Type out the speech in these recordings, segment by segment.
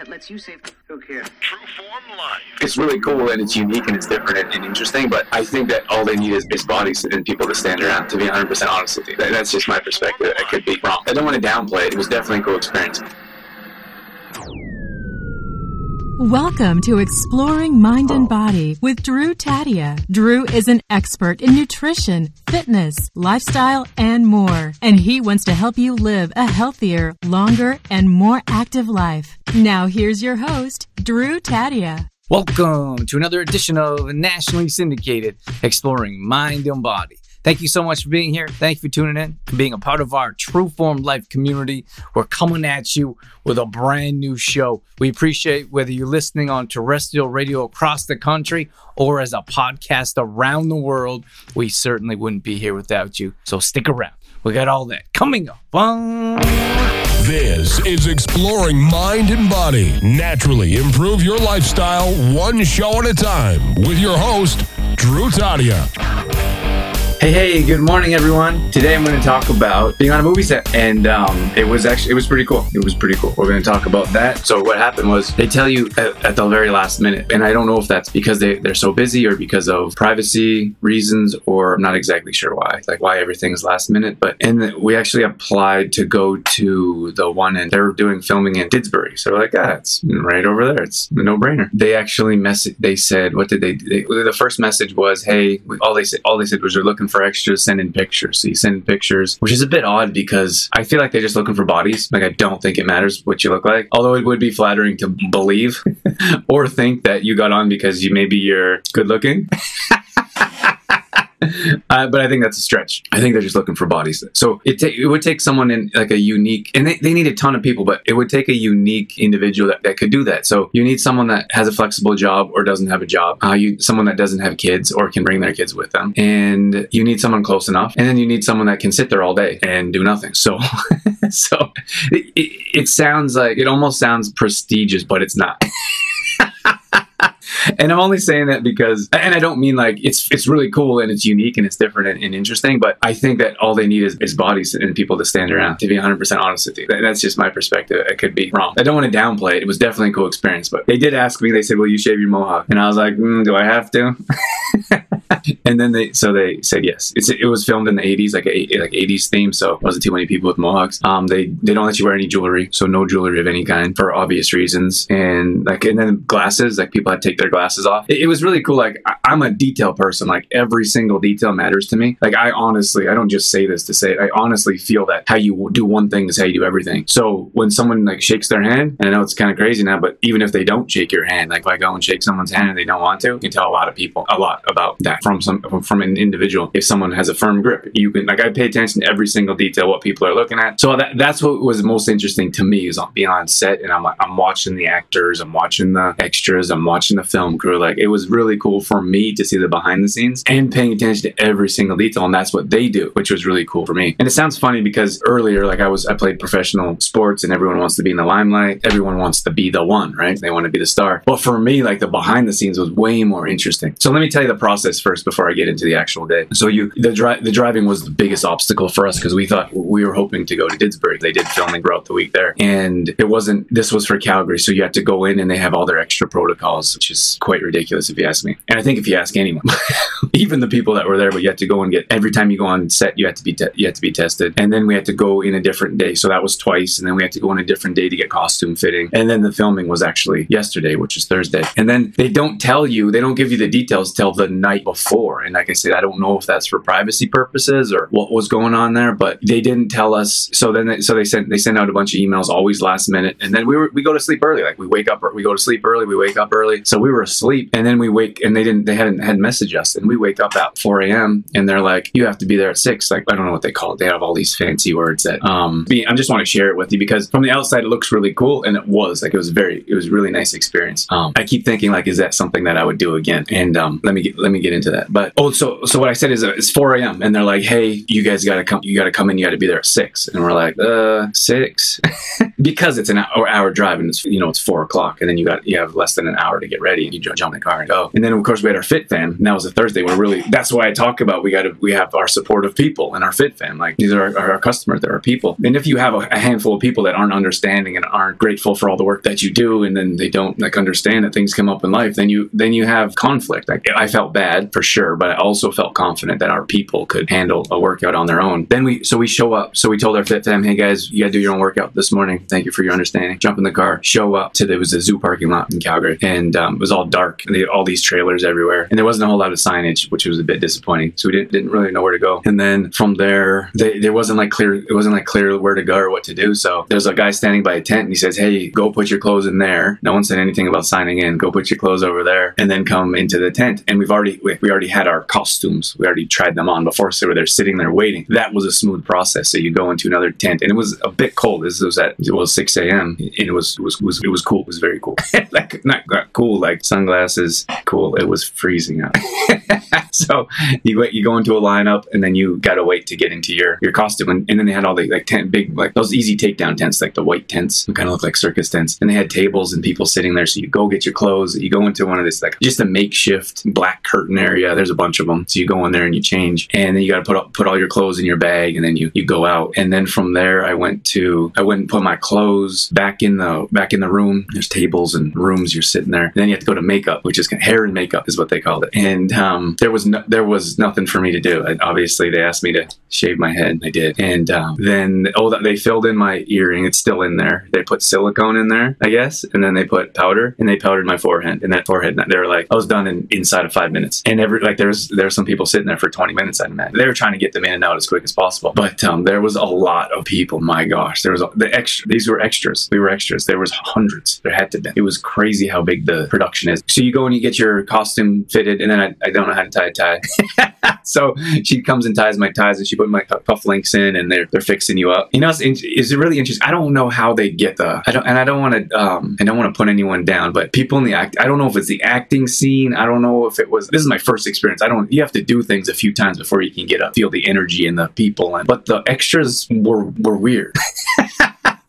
that lets you save. Who cares? True Form Life. It's really cool and it's unique and it's different and, and interesting, but I think that all they need is, is bodies and people to stand around, to be 100% honest with you. That- That's just my perspective. I could be wrong. I don't want to downplay it. It was definitely a cool experience. Welcome to Exploring Mind and Body with Drew Tadia. Drew is an expert in nutrition, fitness, lifestyle, and more. And he wants to help you live a healthier, longer, and more active life. Now, here's your host, Drew Tadia. Welcome to another edition of Nationally Syndicated Exploring Mind and Body. Thank you so much for being here. Thank you for tuning in and being a part of our True Form Life community. We're coming at you with a brand new show. We appreciate whether you're listening on terrestrial radio across the country or as a podcast around the world. We certainly wouldn't be here without you. So stick around. We got all that coming up. This is Exploring Mind and Body. Naturally improve your lifestyle one show at a time with your host, Drew Tadia. Hey, hey, good morning, everyone. Today I'm going to talk about being on a movie set, and um, it was actually it was pretty cool. It was pretty cool. We're going to talk about that. So what happened was they tell you at, at the very last minute, and I don't know if that's because they they're so busy or because of privacy reasons, or I'm not exactly sure why, like why everything's last minute. But and we actually applied to go to the one, and they're doing filming in Didsbury, so we're like, ah, it's right over there. It's a no brainer. They actually message. They said, what did they, they? The first message was, hey, all they said, all they said was they're looking for extras, send in pictures. So you send in pictures, which is a bit odd because I feel like they're just looking for bodies. Like I don't think it matters what you look like. Although it would be flattering to believe or think that you got on because you maybe you're good looking. Uh, but I think that's a stretch. I think they're just looking for bodies. So it, ta- it would take someone in like a unique, and they, they need a ton of people, but it would take a unique individual that, that could do that. So you need someone that has a flexible job or doesn't have a job. Uh, you someone that doesn't have kids or can bring their kids with them, and you need someone close enough, and then you need someone that can sit there all day and do nothing. So, so it, it, it sounds like it almost sounds prestigious, but it's not. and I'm only saying that because, and I don't mean like it's it's really cool and it's unique and it's different and, and interesting, but I think that all they need is, is bodies and people to stand around. To be 100 percent honest with you, That- that's just my perspective. I could be wrong. I don't want to downplay it. It was definitely a cool experience, but they did ask me. They said, "Will you shave your mohawk?" And I was like, mm, "Do I have to?" and then they so they said yes. It's, it was filmed in the 80s, like a like 80s theme, so it wasn't too many people with mohawks. Um, they they don't let you wear any jewelry, so no jewelry of any kind for obvious reasons. And like and then glasses, like people had to take their glasses off. It, it was really cool. Like I'm a detail person. Like every single detail matters to me. Like I honestly, I don't just say this to say it. I honestly feel that how you do one thing is how you do everything. So when someone like shakes their hand, and I know it's kind of crazy now, but even if they don't shake your hand, like if I go and shake someone's hand and they don't want to, you can tell a lot of people a lot about that from some from- an individual. If someone has a firm grip, you can like I pay attention to every single detail what people are looking at. So that that's what was most interesting to me is on being on set and I'm like I'm watching the actors, I'm watching the extras, I'm watching the film crew. Like it was really cool for me to see the behind the scenes and paying attention to every single detail, and that's what they do, which was really cool for me. And it sounds funny because earlier, like I was, I played professional sports, and everyone wants to be in the limelight. Everyone wants to be the one, right? They want to be the star. But for me, like the behind the scenes was way more interesting. So let me tell you the process first before I get into the actual day. So you, the dri- the driving was the biggest obstacle for us because we thought we were hoping to go to Didsbury. They did filming throughout the week there, and it wasn't. This was for Calgary, so you had to go in and they have all their extra protocols, which is quite ridiculous if you ask me. And I think if you ask anyone, even the people that were there, but you had to go and get every time you go on set, you had to be te- you had to be tested, and then we had to go in a different day. So that was twice, and then we had to go on a different day to get costume fitting, and then the filming was actually yesterday, which is Thursday. And then they don't tell you, they don't give you the details till the night before. And like I said, I don't know if that's for privacy purposes or what was going on there, but they didn't tell us. So then, they, so they sent they sent out a bunch of emails, always last minute, and then we were we go to sleep early. Like we wake up, we go to sleep early, we wake up early. So we were asleep, and then we wake, and they didn't they hadn't had messaged us, and we wake up at 4 a.m. and they're like, you have to be there at six. Like I don't know what they call it. They have all these fancy words that um. I just want to share it with you because from the outside it looks really cool, and it was like it was very it was really nice experience. Um, I keep thinking like, is that something that I would do again? And um, let me get let me get into that. that. But oh, so so what I said is uh, it's 4 a.m. and they're like, hey, you guys got to come. You got to come in. You got to be there at six. And we're like, uh, six, because it's an hour, hour drive and it's you know it's four o'clock and then you got you have less than an hour to get ready and you jump in the car and go. And then of course we had our fit fam. And that was a Thursday. We're really that's why I talk about we got to we have our supportive people and our fit fam. Like these are our, our customers. They're our people. And if you have a, a handful of people that aren't understanding and aren't grateful for all the work that you do, and then they don't like understand that things come up in life, then you then you have conflict. Like I felt bad for sure, but I also felt confident that our people could handle a workout on their own. Then we so we show up. So we told our fit fam, hey guys, you got to do your own workout this morning. Thank you for your understanding. Jump in the car, show up to there was a zoo parking lot in Calgary, and um, it was all dark. All these trailers everywhere, and there wasn't a whole lot of signage, which was a bit disappointing. So we didn't didn't really know where to go. And then from there, they, there wasn't like clear. It wasn't like clear where to go or what to do. So there's a guy standing by a tent, and he says, "Hey, go put your clothes in there." No one said anything about signing in. Go put your clothes over there, and then come into the tent. And we've already we, we already had our costumes. We already tried them on before, so they're there sitting there waiting. That was a smooth process. So you go into another tent, and it was a bit cold. This was at it was 6 a.m. and it was was, was it was cool. It was very cool. like not, not cool like sunglasses. Cool. It was freezing out. so you go you go into a lineup, and then you gotta wait to get into your your costume. And, and then they had all the like tent big like those easy takedown tents, like the white tents, kind of look like circus tents. And they had tables and people sitting there. So you go get your clothes. You go into one of this like just a makeshift black curtain area. There's a bunch of them. So you go in there and you change, and then you got to put all, put all your clothes in your bag, and then you you go out. And then from there, I went to I went and put my clothes back in the back in the room. There's tables and rooms. You're sitting there. And then you have to go to makeup, which is hair and makeup is what they called it. And um, there was no, there was nothing for me to do. Obviously, they asked me to shave my head. And I did. And um, then oh, they filled in my earring. It's still in there. They put silicone in there, I guess, and then they put powder and they powdered my forehead. And that forehead, they were like, I was done in inside of five minutes. And every like there's there's some people sitting there for 20 minutes. I imagine they were trying to get them in and out as quick as possible. But um, there was a lot of people. My gosh, there was a, the extra. These were extras. We were extras. There was hundreds. There had to be. It was crazy how big the production is. So you go and you get your costume fitted, and then I, I don't know how to tie a tie. so she comes and ties my ties, and she put my cuff links in, and they're they're fixing you up. You know, it's, it's really interesting. I don't know how they get the. I don't, and I don't want to. Um, I don't want to put anyone down, but people in the act. I don't know if it's the acting scene. I don't know if it was. This is my first experience. I don't. You have to do things a few times before you can get up, feel the energy and the people. And but the extras were were weird.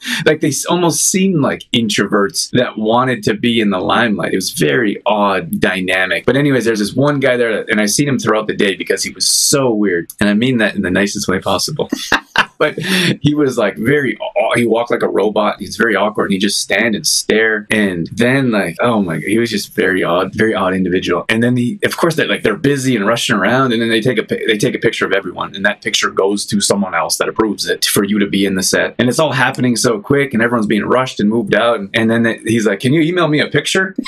like they almost seemed like introverts that wanted to be in the limelight. It was very odd dynamic. But anyways, there's this one guy there, and I seen him throughout the day because he was so weird, and I mean that in the nicest way possible. but he was like very he walked like a robot. He's very awkward and he just stand and stare. And then like oh my god he was just very odd very odd individual. And then he of course they like they're busy and rushing around and then they take a they take a picture of everyone and that picture goes to someone else that approves it for you to be in the set. And it's all happening so quick and everyone's being rushed and moved out. And, and then he's like can you email me a picture?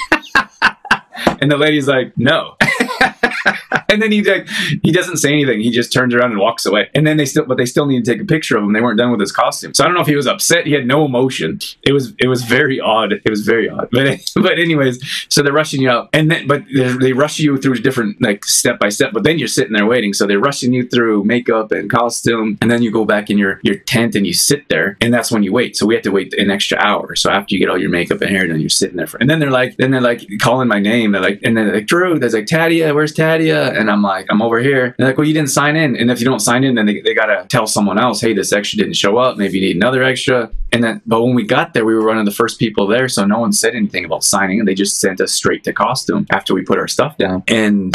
And the lady's like no and then he like he doesn't say anything. He just turns around and walks away. And then they still, but they still need to take a picture of him. They weren't done with his costume, so I don't know if he was upset. He had no emotion. It was it was very odd. It was very odd. But but anyways, so they're rushing you out, and then but they rush you through different like step by step. But then you're sitting there waiting. So they're rushing you through makeup and costume, and then you go back in your your tent and you sit there, and that's when you wait. So we have to wait an extra hour. So after you get all your makeup and hair done, you're sitting there for, and then they're like then they're like calling my name. They're like and then they're like Drew. There's like Tadia. Where's Tadia? And I'm like I'm over here. And they're like, well, you didn't sign in. And if you don't sign in, then they, they got to tell someone else, hey, this extra didn't show up. Maybe you need another extra. And then, but when we got there, we were one of the first people there. So no one said anything about signing. And they just sent us straight to costume after we put our stuff down. And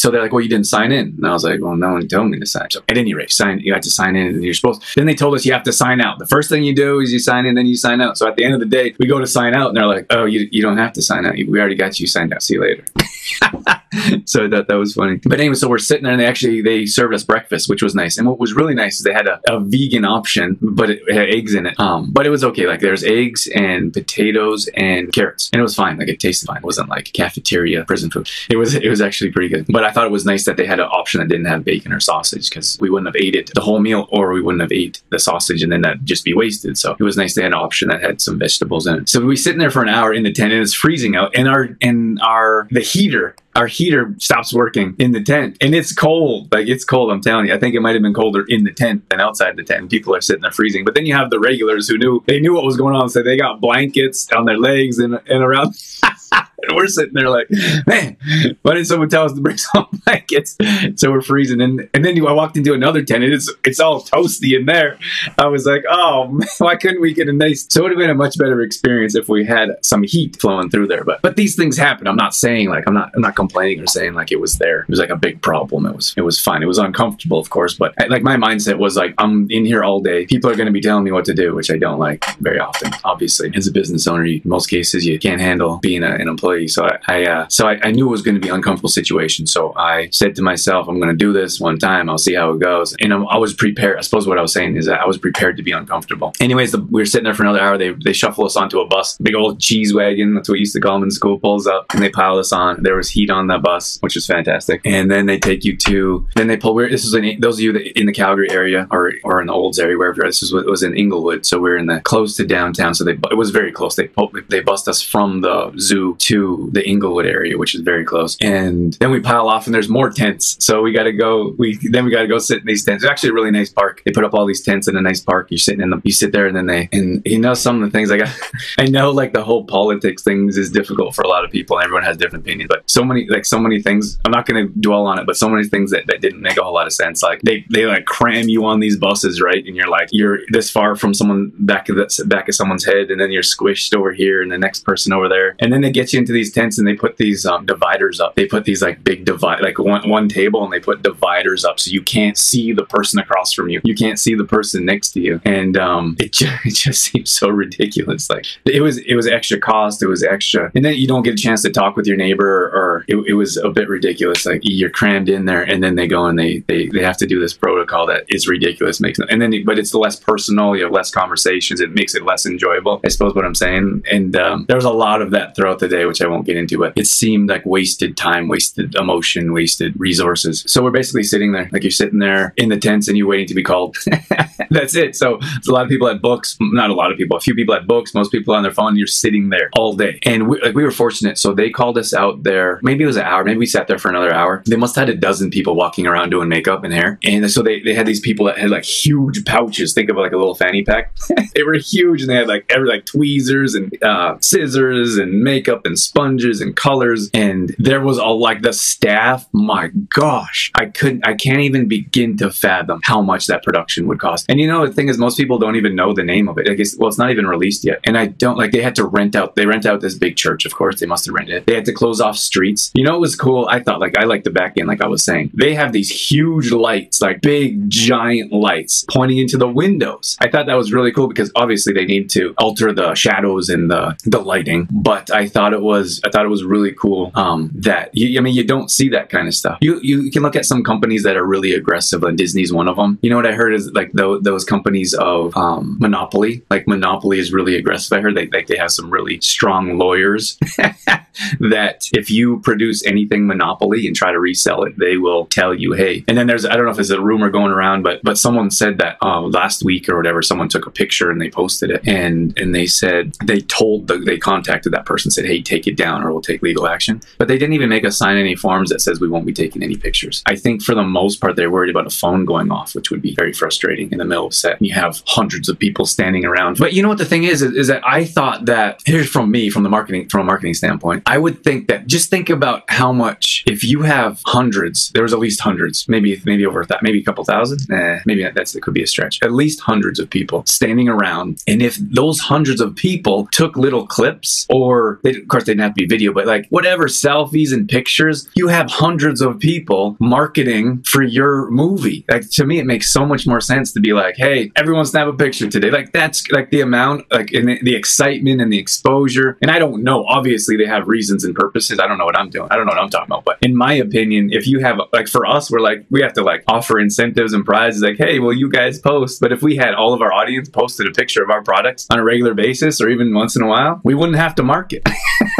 so they're like, well, you didn't sign in. And I was like, well, no one told me to sign. So at any rate, sign, you have to sign in and you're supposed, then they told us you have to sign out. The first thing you do is you sign in, then you sign out. So at the end of the day, we go to sign out and they're like, oh, you, you don't have to sign out. We already got you signed out. See you later. so that that was funny. But anyway, so we're sitting there and they actually they served us breakfast, which was nice. And what was really nice is they had a, a vegan option, but it, had eggs in it. Um, but it was okay. Like there's eggs and potatoes and carrots, and it was fine. Like it tasted fine. It wasn't like cafeteria prison food. It was it was actually pretty good. But I thought it was nice that they had an option that didn't have bacon or sausage because we wouldn't have ate it the whole meal, or we wouldn't have ate the sausage and then that'd just be wasted. So it was nice they had an option that had some vegetables in it. So we sitting there for an hour in the tent and it's freezing out, and our and our the heater our heater stops working in the tent and it's cold. Like it's cold i'm telling you. I think it might have been colder in the tent than outside the tent people are sitting there freezing. But then you have the regulars who knew they knew what was going on. So they got blankets on their legs and, and around and we're sitting there like, man, why didn't someone tell us to bring some blankets? So we're freezing. And, and then I walked into another tent and it's, it's all toasty in there. I was like, oh, man, why couldn't we get a nice, so it would have been a much better experience if we had some heat flowing through there. But, but these things happen. I'm not saying like, I'm not, I'm not complaining or saying like it was there. It was like a big problem. It was, it was fine. It was uncomfortable, of course, but like my mindset was like, I'm in here all day. People are going to be telling me what to do, which I don't like very often. Obviously, as a business owner, you, in most cases, you can't handle being a, an employee. So I, I uh, so I, I, knew it was going to be an uncomfortable situation. So I said to myself, I'm going to do this one time. I'll see how it goes. And I'm, i was prepared. I suppose what I was saying is that I was prepared to be uncomfortable. Anyways, the, we were sitting there for another hour. They they shuffle us onto a bus, big old cheese wagon. That's what we used to call them in school. Pulls up and they pile us on. There was heat on that bus, which was fantastic. And then they take you to. Then they pull. This is those of you in the Calgary area or or in the Olds area, wherever. This was was in Inglewood, so we are in the close to downtown. So they it was very close. They they bust us from the zoo to the Inglewood area, which is very close. And then we pile off, and there's more tents. So we got to go. We then we got to go sit in these tents. It's actually a really nice park. They put up all these tents in a nice park. You're sitting in them. you sit there, and then they and you know some of the things like I know like the whole politics things is difficult for a lot of people. and Everyone has different opinions, but so many like so many things. I'm not going to dwell on it, but so many things that, that didn't make a whole lot of sense. Like they they like cram you on these buses, right? And you're like you're this far from someone back of the back of someone's head, and then you're squished over here, and the next person over there, and then they get you into these tents, and they put these um, dividers up. They put these like big divide, like one one table, and they put dividers up so you can't see the person across from you. You can't see the person next to you, and um, it just, it just seems so ridiculous. Like it was it was extra cost, it was extra, and then you don't get a chance to talk with your neighbor, or it, it was a bit ridiculous. Like you're crammed in there, and then they go and they they they have to do this protocol that is ridiculous, makes and then but it's less personal. You have less conversations. It makes it less enjoyable. I suppose what I'm saying, and um, there was a lot of that throughout the day, which I won't get into, but it seemed like wasted time, wasted emotion, wasted resources. So we're basically sitting there, like you're sitting there in the tents and you're waiting to be called. That's it. So a lot of people had books, not a lot of people, a few people had books, most people on their phone. You're sitting there all day, and we, like we were fortunate. So they called us out there. Maybe it was an hour. Maybe we sat there for another hour. They must have had a dozen people walking around doing makeup and hair, and so they, they had these people that had like huge pouches. Think of like a little fanny pack. they were huge, and they had like every like tweezers and uh, scissors and makeup and sponges and colors. And there was all like the staff. My gosh, I couldn't. I can't even begin to fathom how much that production would cost. And you know, the thing is, most people don't even know the name of it. I guess, well, it's not even released yet. And I don't like, they had to rent out, they rent out this big church, of course. They must have rented it. They had to close off streets. You know, it was cool. I thought, like, I like the back end, like I was saying. They have these huge lights, like big, giant lights pointing into the windows. I thought that was really cool because obviously they need to alter the shadows and the, the lighting. But I thought it was, I thought it was really cool um, that, you, I mean, you don't see that kind of stuff. You, you can look at some companies that are really aggressive, and Disney's one of them. You know what I heard is like the, those companies of um, Monopoly. Like Monopoly is really aggressive. I heard they like they have some really strong lawyers that if you produce anything Monopoly and try to resell it, they will tell you, hey. And then there's I don't know if there's a rumor going around, but but someone said that uh, last week or whatever, someone took a picture and they posted it, and and they said they told the, they contacted that person said, hey, take it down or we'll take legal action. But they didn't even make us sign any forms that says we won't be taking any pictures. I think for the most part they're worried about a phone going off, which would be very frustrating in the middle of set. You have hundreds of people standing around. But you know what the thing is, is, is that I thought that here's from me, from the marketing, from a marketing standpoint, I would think that just think about how much if you have hundreds, there was at least hundreds, maybe maybe over that, maybe a couple thousand, eh, maybe that's it could be a stretch. At least hundreds of people standing around, and if those hundreds of people took little clips, or they, of course they didn't have to be video, but like whatever selfies and pictures, you have hundreds of people marketing for your movie. Like to me, it makes so much more sense to be like, hey, everyone snap a picture today. Like that's like the amount, like in the, the excitement and the exposure. And I don't know. Obviously, they have reasons and purposes. I don't know what I'm doing. I don't know what I'm talking about. But in my opinion, if you have like for us, we're like we have to like offer incentives and prizes. Like, hey, well, you guys post. But if we had all of our audience posted a picture of our products on a regular basis, or even once in a while, we wouldn't have to market.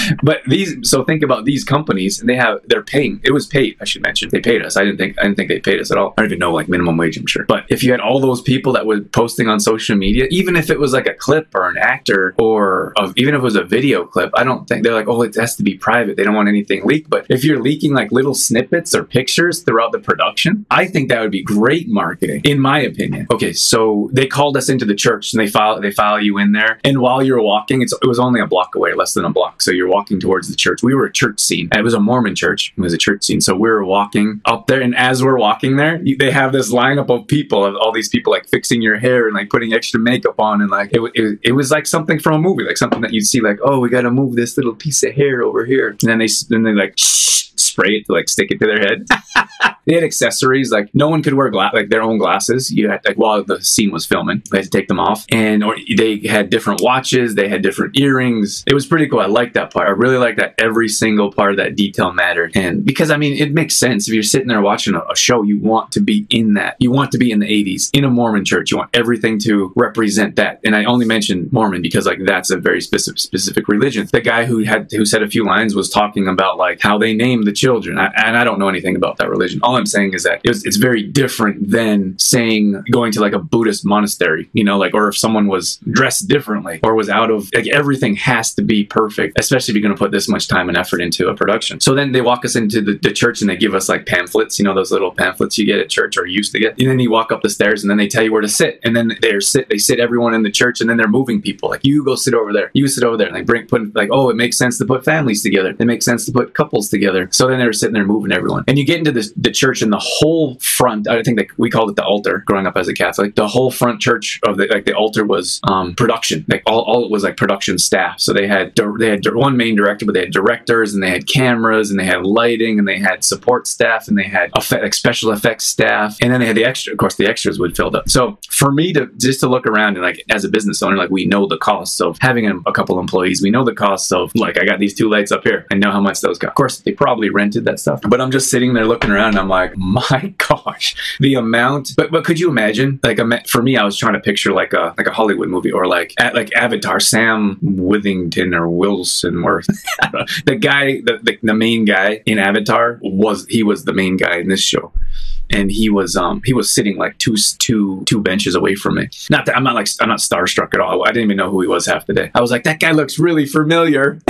but these so think about these companies and they have they're paying it was paid i should mention. They paid us. I didn't think i didn't think they paid us at all. I don't even know like minimum wage i'm sure. But if you had all those people that were posting on social media even if it was like a clip or an actor or of, even if it was a video clip i don't think they're like oh it has to be private. They don't want anything leaked. But if you're leaking like little snippets or pictures throughout the production i think that would be great marketing in my opinion. Okay so they called us into the church and they file they file you in there and while you're walking it's, it was only a block away less than a block so you're walking walking towards the church. We were a church scene. It was a Mormon church. It was a church scene. So we were walking up there, and as we're walking there, they have this lineup of people, of all these people like fixing your hair and like putting extra makeup on, and like it, it, it was like something from a movie, like something that you'd see, like oh, we got to move this little piece of hair over here, and then they then they like spray it to like stick it to their head. they had accessories like no one could wear gla- like their own glasses. You had like while the scene was filming, they had to take them off, and or they had different watches. They had different earrings. It was pretty cool. I liked that part. I really liked that every single part of that detail mattered, and because I mean it makes sense if you're sitting there watching a, a show, you want to be in that. You want to be in the 80s in a Mormon church. You want everything to represent that. And I only mentioned Mormon because like that's a very specific specific religion. The guy who had who said a few lines was talking about like how they name the children, I, and I don't know anything about that religion. All I'm saying is that it was, it's very different than saying going to like a Buddhist monastery, you know, like or if someone was dressed differently or was out of like everything has to be perfect, especially if you're going to put this much time and effort into a production. So then they walk us into the, the church and they give us like pamphlets, you know, those little pamphlets you get at church or used to get. And then you walk up the stairs and then they tell you where to sit, and then they're sit they sit everyone in the church, and then they're moving people like you go sit over there, you sit over there, and they bring put like oh it makes sense to put families together, it makes sense to put couples together. So then they're sitting there moving everyone, and you get into this, the church and the whole front. I think that we called it the altar growing up as a Catholic. The whole front church of the like the altar was um, production, like all, all it was like production staff. So they had they had one main director, but they had directors and they had cameras and they had lighting and they had support staff and they had effect, like special effects staff, and then they had the extra. Of course, the extras would fill up. So for me to just to look around and like as a business owner, like we know the costs of having a, a couple employees. We know the costs of like I got these two lights up here. I know how much those got. Of course, they probably rented that stuff, but I'm just sitting there looking around and I'm like, my gosh, the amount. But but could you imagine? Like for me, I was trying to picture like a like a Hollywood movie or like at, like Avatar, Sam Withington or Wilson or the guy, the, the the main guy in Avatar was he was the main guy in this show and he was um he was sitting like two two two benches away from me. Not that I'm not like I'm not starstruck at all. I didn't even know who he was half the day. I was like, that guy looks really familiar.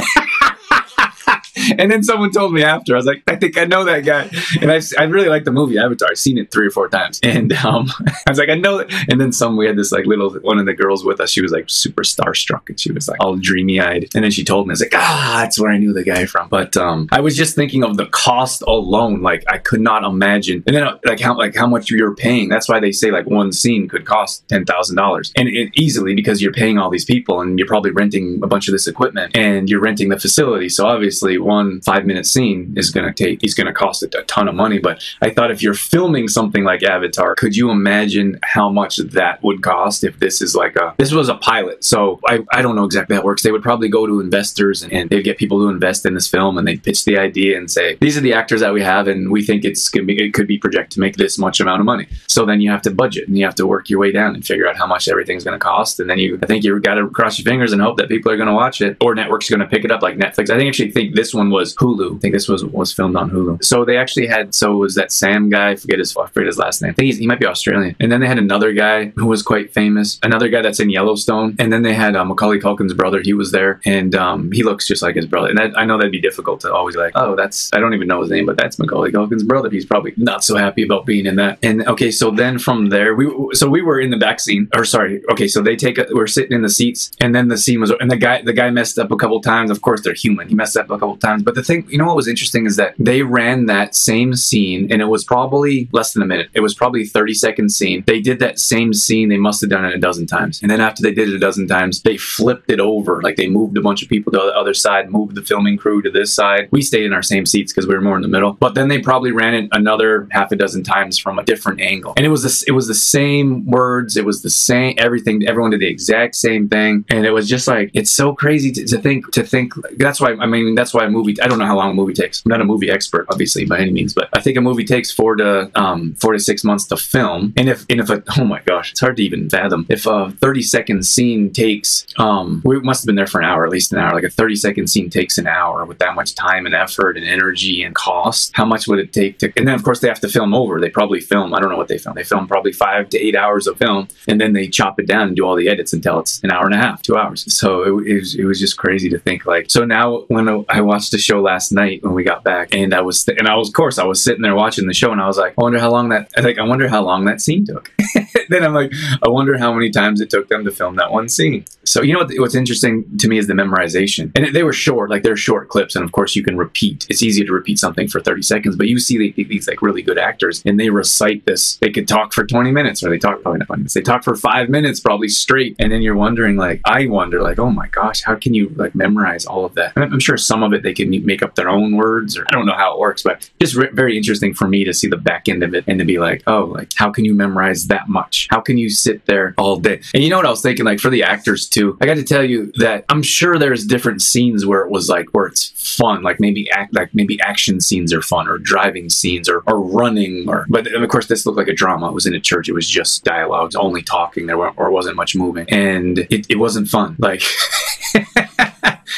and then someone told me after, I was like, I think I know that guy. And I, I really like the movie Avatar. I've seen it three or four times. And um, I was like, I know that. And then some, we had this like little, one of the girls with us, she was like super starstruck and she was like all dreamy eyed. And then she told me, I was like, ah, that's where I knew the guy from. But um, I was just thinking of the cost alone. Like I could not imagine. And then uh, like how, like how much you're paying. That's why they say like one scene could cost $10,000 and it, easily because you're paying all these people and you're probably renting a bunch of this equipment and you're renting the facility. So obviously one five minute scene is going to take, he's going to cost a, ton of money. But I thought if you're filming something like Avatar, could you imagine how much that would cost if this is like a, this was a pilot. So I, I don't know exactly how it works. They would probably go to investors and, and they'd get people to invest in this film and they'd pitch the idea and say, these are the actors that we have and we think it's going to be, it could be projected to make this much amount of money. So then you have to budget and you have to work your way down and figure out how much everything's going to cost. And then you, I think you've got to cross your fingers and hope that people are going to watch it or networks are going to pick it up like Netflix. I think actually think this one was Hulu. I think this was was filmed on Hulu. So they actually had so it was that Sam guy. I forget his I forget his last name. I think he might be Australian. And then they had another guy who was quite famous. Another guy that's in Yellowstone. And then they had um, Macaulay Culkin's brother. He was there, and um, he looks just like his brother. And that, I know that'd be difficult to always like. Oh, that's I don't even know his name, but that's Macaulay Culkin's brother. He's probably not so happy about being in that. And okay, so then from there we so we were in the back scene. Or sorry, okay, so they take a, we're sitting in the seats, and then the scene was and the guy the guy messed up a couple times. Of course, they're human. He messed up a couple times. But the thing, you know, what was interesting is that they ran that same scene, and it was probably less than a minute. It was probably 30 second scene. They did that same scene. They must have done it a dozen times. And then after they did it a dozen times, they flipped it over. Like they moved a bunch of people to the other side, moved the filming crew to this side. We stayed in our same seats because we were more in the middle. But then they probably ran it another half a dozen times from a different angle. And it was this, it was the same words. It was the same everything. Everyone did the exact same thing. And it was just like it's so crazy to, to think to think. That's why I mean that's why movie. I don't know how long a movie takes. I'm not a movie expert, obviously by any means, but I think a movie takes four to um, four to six months to film. And if and if a, oh my gosh, it's hard to even fathom. If a 30 second scene takes um, we must have been there for an hour, at least an hour. Like a 30 second scene takes an hour with that much time and effort and energy and cost. How much would it take to? And then of course they have to film over. They probably film. I don't know what they film. They film probably five to eight hours of film, and then they chop it down and do all the edits until it's an hour and a half, two hours. So it, it was it was just crazy to think like. So now when I watched the show last night when we got back, and I was and I was of course I was sitting there watching the show, and I was like, I wonder how long that I think I wonder how long that scene took. then I'm like, I wonder how many times it took them to film that one scene. So you know what, what's interesting to me is the memorization, and they were short, like they're short clips, and of course you can repeat. It's easy to repeat something for 30 seconds, but you see the, these like really good actors, and they recite this. They could talk for 20 minutes, or they talk probably not 20 minutes. They talk for five minutes, probably straight, and then you're wondering, like, I wonder, like, oh my gosh, how can you like memorize all of that? And I'm sure some of it they can make up their own words, or I don't know how it works, but just re- very interesting for me to see the back end of it and to be like, oh, like how can you memorize that much? How can you sit there all day? And you know what I was thinking, like for the actors too. I got to tell you that I'm sure there's different scenes where it was like where it's fun, like maybe act like maybe action scenes are fun, or driving scenes, or, or running, or but of course this looked like a drama. It was in a church. It was just dialogues, only talking. There were, or wasn't much moving, and it, it wasn't fun. Like.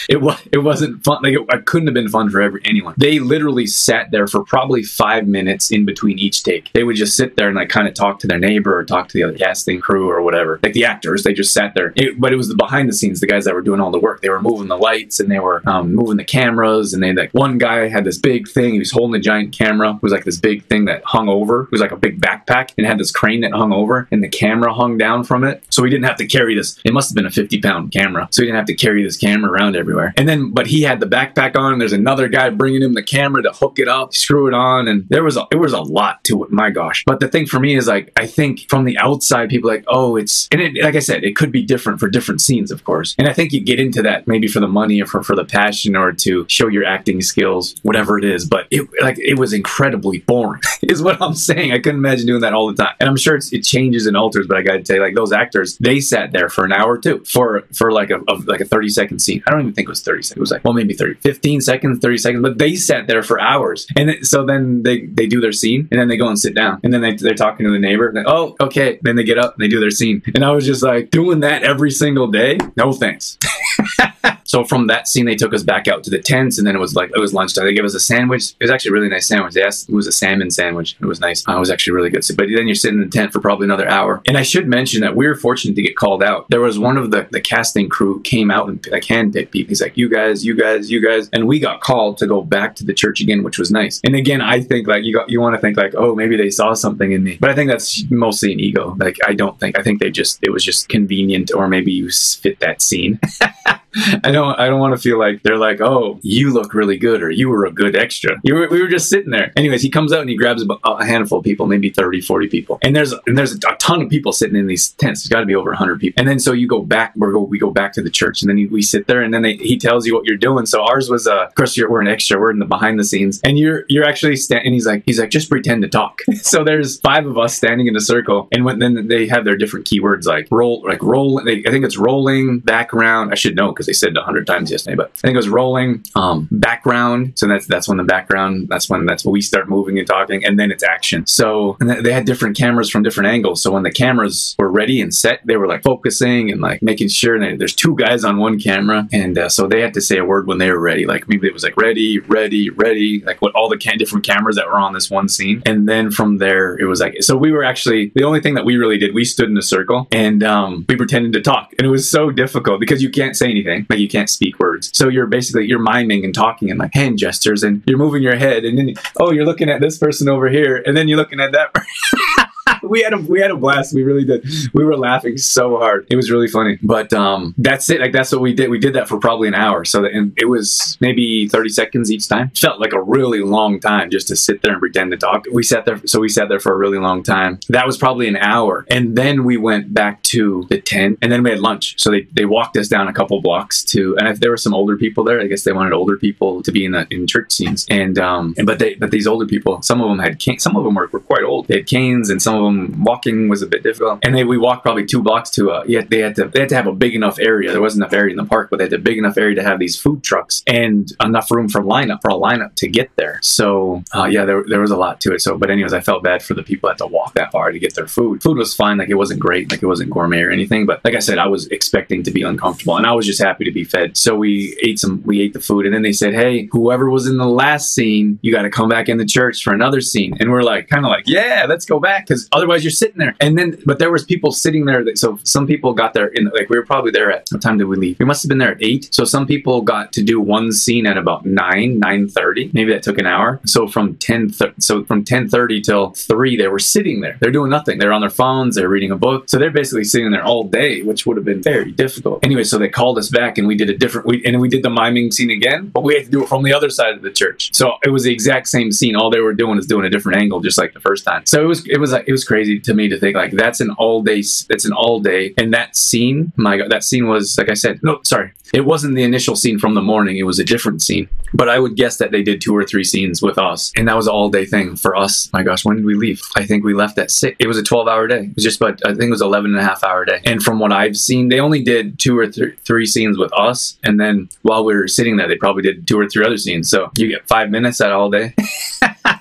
it was it wasn't fun. Like it, it, couldn't have been fun for every anyone. They literally sat there for probably five minutes in between each take. They would just sit there and like kind of talk to their neighbor or talk to the other casting crew or whatever. Like the actors, they just sat there. It, but it was the behind the scenes, the guys that were doing all the work. They were moving the lights and they were um, moving the cameras. And they like one guy had this big thing. He was holding a giant camera. It was like this big thing that hung over. It was like a big backpack and had this crane that hung over, and the camera hung down from it. So we didn't have to carry this. It must have been a 50 pound camera. So we didn't have to carry this camera around everywhere. And then, but he had the backpack on. There's another guy bringing him the camera to hook it up, screw it on, and there was a, it was a lot to it. My gosh! But the thing for me is like I think from the outside, people like, oh, it's and it, like I said, it could be different for different scenes, of course. And I think you get into that maybe for the money or for for the passion or to show your acting skills, whatever it is. But it like it was incredibly boring, is what I'm saying. I couldn't imagine doing that all the time. And I'm sure it changes and alters, but I got to tell you, like those actors, they sat there for an hour too for for like a, a like a 30 second scene. I don't even think it was 30 seconds. It was like well maybe 30, 15 seconds, 30 seconds, but they sat there for hours. And it, so then they they do their scene and then they go and sit down and then they they're talking to the neighbor. Like, oh okay. Then they get up and they do their scene. And I was just like doing that every single day. No thanks. so from that scene, they took us back out to the tents, and then it was like it was lunchtime. They gave us a sandwich. It was actually a really nice sandwich. They asked it was a salmon sandwich. It was nice. Uh, it was actually really good. But then you're sitting in the tent for probably another hour. And I should mention that we were fortunate to get called out. There was one of the the casting crew came out and like handpicked people. He's like, "You guys, you guys, you guys," and we got called to go back to the church again, which was nice. And again, I think like you got you want to think like, oh, maybe they saw something in me, but I think that's mostly an ego. Like I don't think I think they just it was just convenient, or maybe you fit that scene. I don't I don't want to feel like they're like, oh, you look really good or you were a good extra. You were, we were just sitting there. Anyways, he comes out and he grabs a, a handful of people, maybe 30, 40 people. And there's and there's a ton of people sitting in these tents. There's got to be over 100 people. And then so you go back, we go we go back to the church and then we sit there and then they, he tells you what you're doing. So ours was uh, of course we're an extra, we're in the behind the scenes. And you're you're actually standing he's like he's like just pretend to talk. so there's five of us standing in a circle and when then they have their different keywords like roll like roll they, I think it's rolling background. I should know because they said it 100 times yesterday, but I think it was rolling, um, background. So that's that's when the background. That's when that's when we start moving and talking, and then it's action. So they had different cameras from different angles. So when the cameras were ready and set, they were like focusing and like making sure. That there's two guys on one camera, and uh, so they had to say a word when they were ready. Like maybe it was like ready, ready, ready. Like what all the different cameras that were on this one scene, and then from there it was like so we were actually the only thing that we really did. We stood in a circle and um, we pretended to talk, and it was so difficult because you can't say anything, like you can't speak words. So you're basically you're miming and talking and like hand gestures and you're moving your head and then oh you're looking at this person over here and then you're looking at that we had a we had a blast. We really did. We were laughing so hard. It was really funny. But um, that's it. Like that's what we did. We did that for probably an hour. So that, and it was maybe thirty seconds each time. Felt like a really long time just to sit there and pretend to talk. We sat there. So we sat there for a really long time. That was probably an hour. And then we went back to the tent, and then we had lunch. So they, they walked us down a couple blocks to, and if there were some older people there, I guess they wanted older people to be in the in church scenes. And um, and but they but these older people, some of them had cane, some of them were, were quite old. They had canes, and some of them walking was a bit difficult. And then we walked probably two blocks to a. yeah, they had to they had to have a big enough area. There wasn't enough area in the park, but they had a big enough area to have these food trucks and enough room for lineup for a lineup to get there. So uh, yeah, there, there was a lot to it. So but anyways, I felt bad for the people that had to walk that far to get their food. Food was fine, like it wasn't great, like it wasn't gourmet or anything. But like I said, I was expecting to be uncomfortable, and I was just happy to be fed. So we ate some, we ate the food, and then they said, hey, whoever was in the last scene, you got to come back in the church for another scene. And we're like, kind of like, yeah, let's go back because Otherwise, you're sitting there. And then, but there was people sitting there. That, so some people got there in like we were probably there at what time did we leave? We must have been there at eight. So some people got to do one scene at about nine, nine thirty. Maybe that took an hour. So from ten, so from ten thirty till three, they were sitting there. They're doing nothing. They're on their phones. They're reading a book. So they're basically sitting there all day, which would have been very difficult. Anyway, so they called us back and we did a different. We and we did the miming scene again, but we had to do it from the other side of the church. So it was the exact same scene. All they were doing is doing a different angle, just like the first time. So it was it was like it was crazy to me to think like that's an all day. That's an all day, and that scene. My God, that scene was like I said. No, sorry, it wasn't the initial scene from the morning. It was a different scene. But I would guess that they did two or three scenes with us, and that was an all day thing for us. My gosh, when did we leave? I think we left at six. It was a twelve hour day. It was just about I think it was 11 and a half hour day. And from what I've seen, they only did two or th- three scenes with us, and then while we were sitting there, they probably did two or three other scenes. So you get five minutes at all day.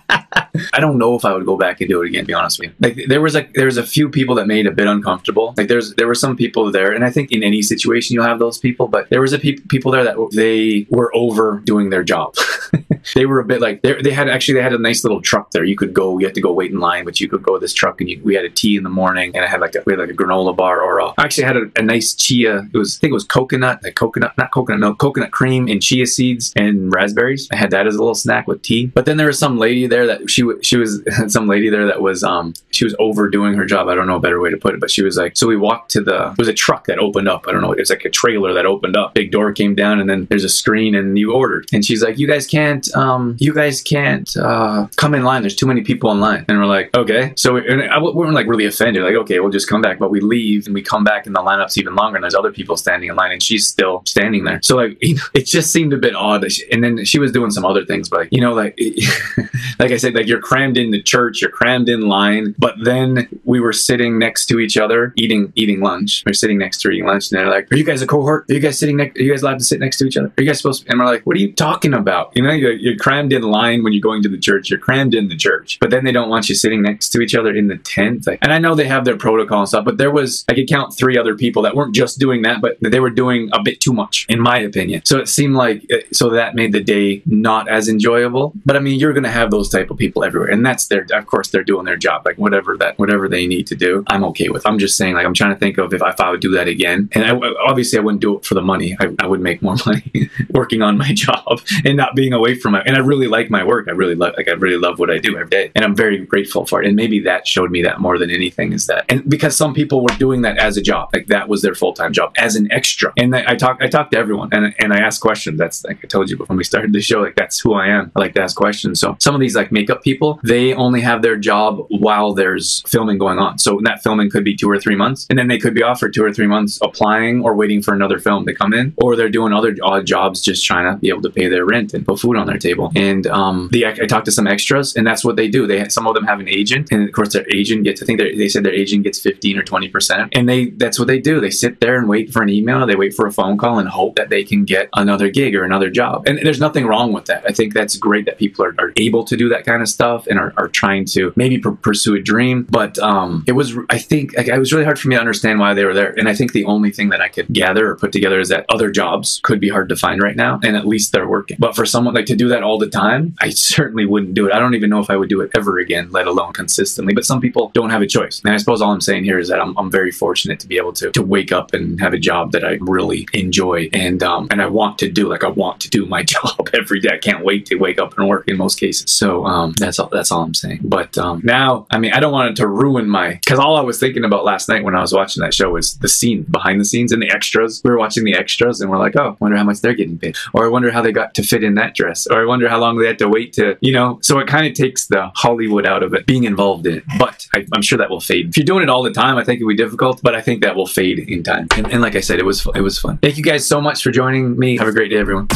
I don't know if I would go back and do it again. To be honest with you, like there was like there was a few people that made it a bit uncomfortable. Like there's there were some people there, and I think in any situation you'll have those people, but there was a pe- people there that they were overdoing their job. they were a bit like they had actually they had a nice little truck there. You could go, you had to go wait in line, but you could go this truck and you, we had a tea in the morning, and I had like a, we had like a granola bar or a, I actually had a, a nice chia. It was I think it was coconut, like coconut, not coconut milk, coconut cream and chia seeds and raspberries. I had that as a little snack with tea. But then there was some lady there that she wa- she was some lady there that was um she was overdoing her job. I don't know a better way to put it, but she was like so we walked to the it was a truck that opened up. I don't know, it was like a trailer that opened up. Big door came down and then there's a screen and you ordered. And she's like, you guys can't um you guys can't uh come in line. There's too many people in line. And we're like, okay. So we, and I, we're like really offended. Like, okay, we'll just come back. But we leave and we come back and the lineup's even longer and there's other people standing in line and she's still standing there. So like, you know, it just seemed a bit odd. She, and then she was doing some other things, but like, you know, like, like I said, like you're crammed in the church, you're crammed in line. But then we were sitting next to each other eating eating lunch. We're sitting next to eating lunch, and they're like, "Are you guys a cohort? Are you guys sitting next? Are you guys allowed to sit next to each other? Are you guys supposed?" To? And we're like, "What are you talking about? You know, you're, you're crammed in line when you're going to the church. You're crammed in the church, but then they don't want you sitting next to each other in the tent. Like, and I know they have their protocol and stuff, but there was I could count three other people that weren't just doing that, but they were doing a bit too much, in my opinion. So it seemed like uh, so that made the day not as enjoyable. But I mean, you're to have those type of people everywhere, and that's their. Of course, they're doing their job. Like whatever that whatever they need to do, I'm okay with. I'm just saying, like I'm trying to think of if, if I would do that again, and I, obviously I wouldn't do it for the money. I, I would make more money working on my job and not being away from it. And I really like my work. I really love like I really love what I do every day, and I'm very grateful for it. And maybe that showed me that more than anything is that, and because some people were doing that as a job, like that was their full time job as an extra. And I talk I talked to everyone, and and I asked questions. That's like I told you when we started the show, like that's who I am. I like to ask questions. So some of these like makeup people, they only have their job while there's filming going on. So that filming could be two or three months, and then they could be off for two or three months applying or waiting for another film to come in, or they're doing other odd jobs just trying to be able to pay their rent and put food on their table. And um, the I talked to some extras, and that's what they do. They some of them have an agent, and of course their agent gets. I think they said their agent gets fifteen or twenty percent, and they that's what they do. They sit there and wait for an email. They wait for a phone call and hope that they can get another gig or another job. And there's nothing wrong with that. I think that's great that people are, are able to do that kind of stuff and are, are trying to maybe pr- pursue a dream. But um, it was, I think, like, it was really hard for me to understand why they were there. And I think the only thing that I could gather or put together is that other jobs could be hard to find right now, and at least they're working. But for someone like to do that all the time, I certainly wouldn't do it. I don't even know if I would do it ever again, let alone consistently. But some people don't have a choice. And I suppose all I'm saying here is that I'm, I'm very fortunate to be able to to wake up and have a job that I really enjoy and um, and I want to do. Like I want to do my job every day. I can't wait to wake up and work in most cases. So um, that's all. That's all I'm saying. But um, now, I mean, I don't want it to ruin my because all I was thinking about last night when I was watching that show was the scene behind the scenes and the extras. We were watching the extras and we're like, oh, wonder how much they're getting paid, or I wonder how they got to fit in that dress, or I wonder how long they had to wait to, you know. So it kind of takes the Hollywood out of it, being involved in it. But I, I'm sure that will fade. If you're doing it all the time, I think it would be difficult. But I think that will fade in time. And, and like I said, it was it was fun. Thank you guys so much for joining me. Have a great day, everyone.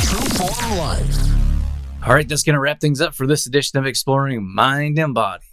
All right, that's going to wrap things up for this edition of Exploring Mind and Body.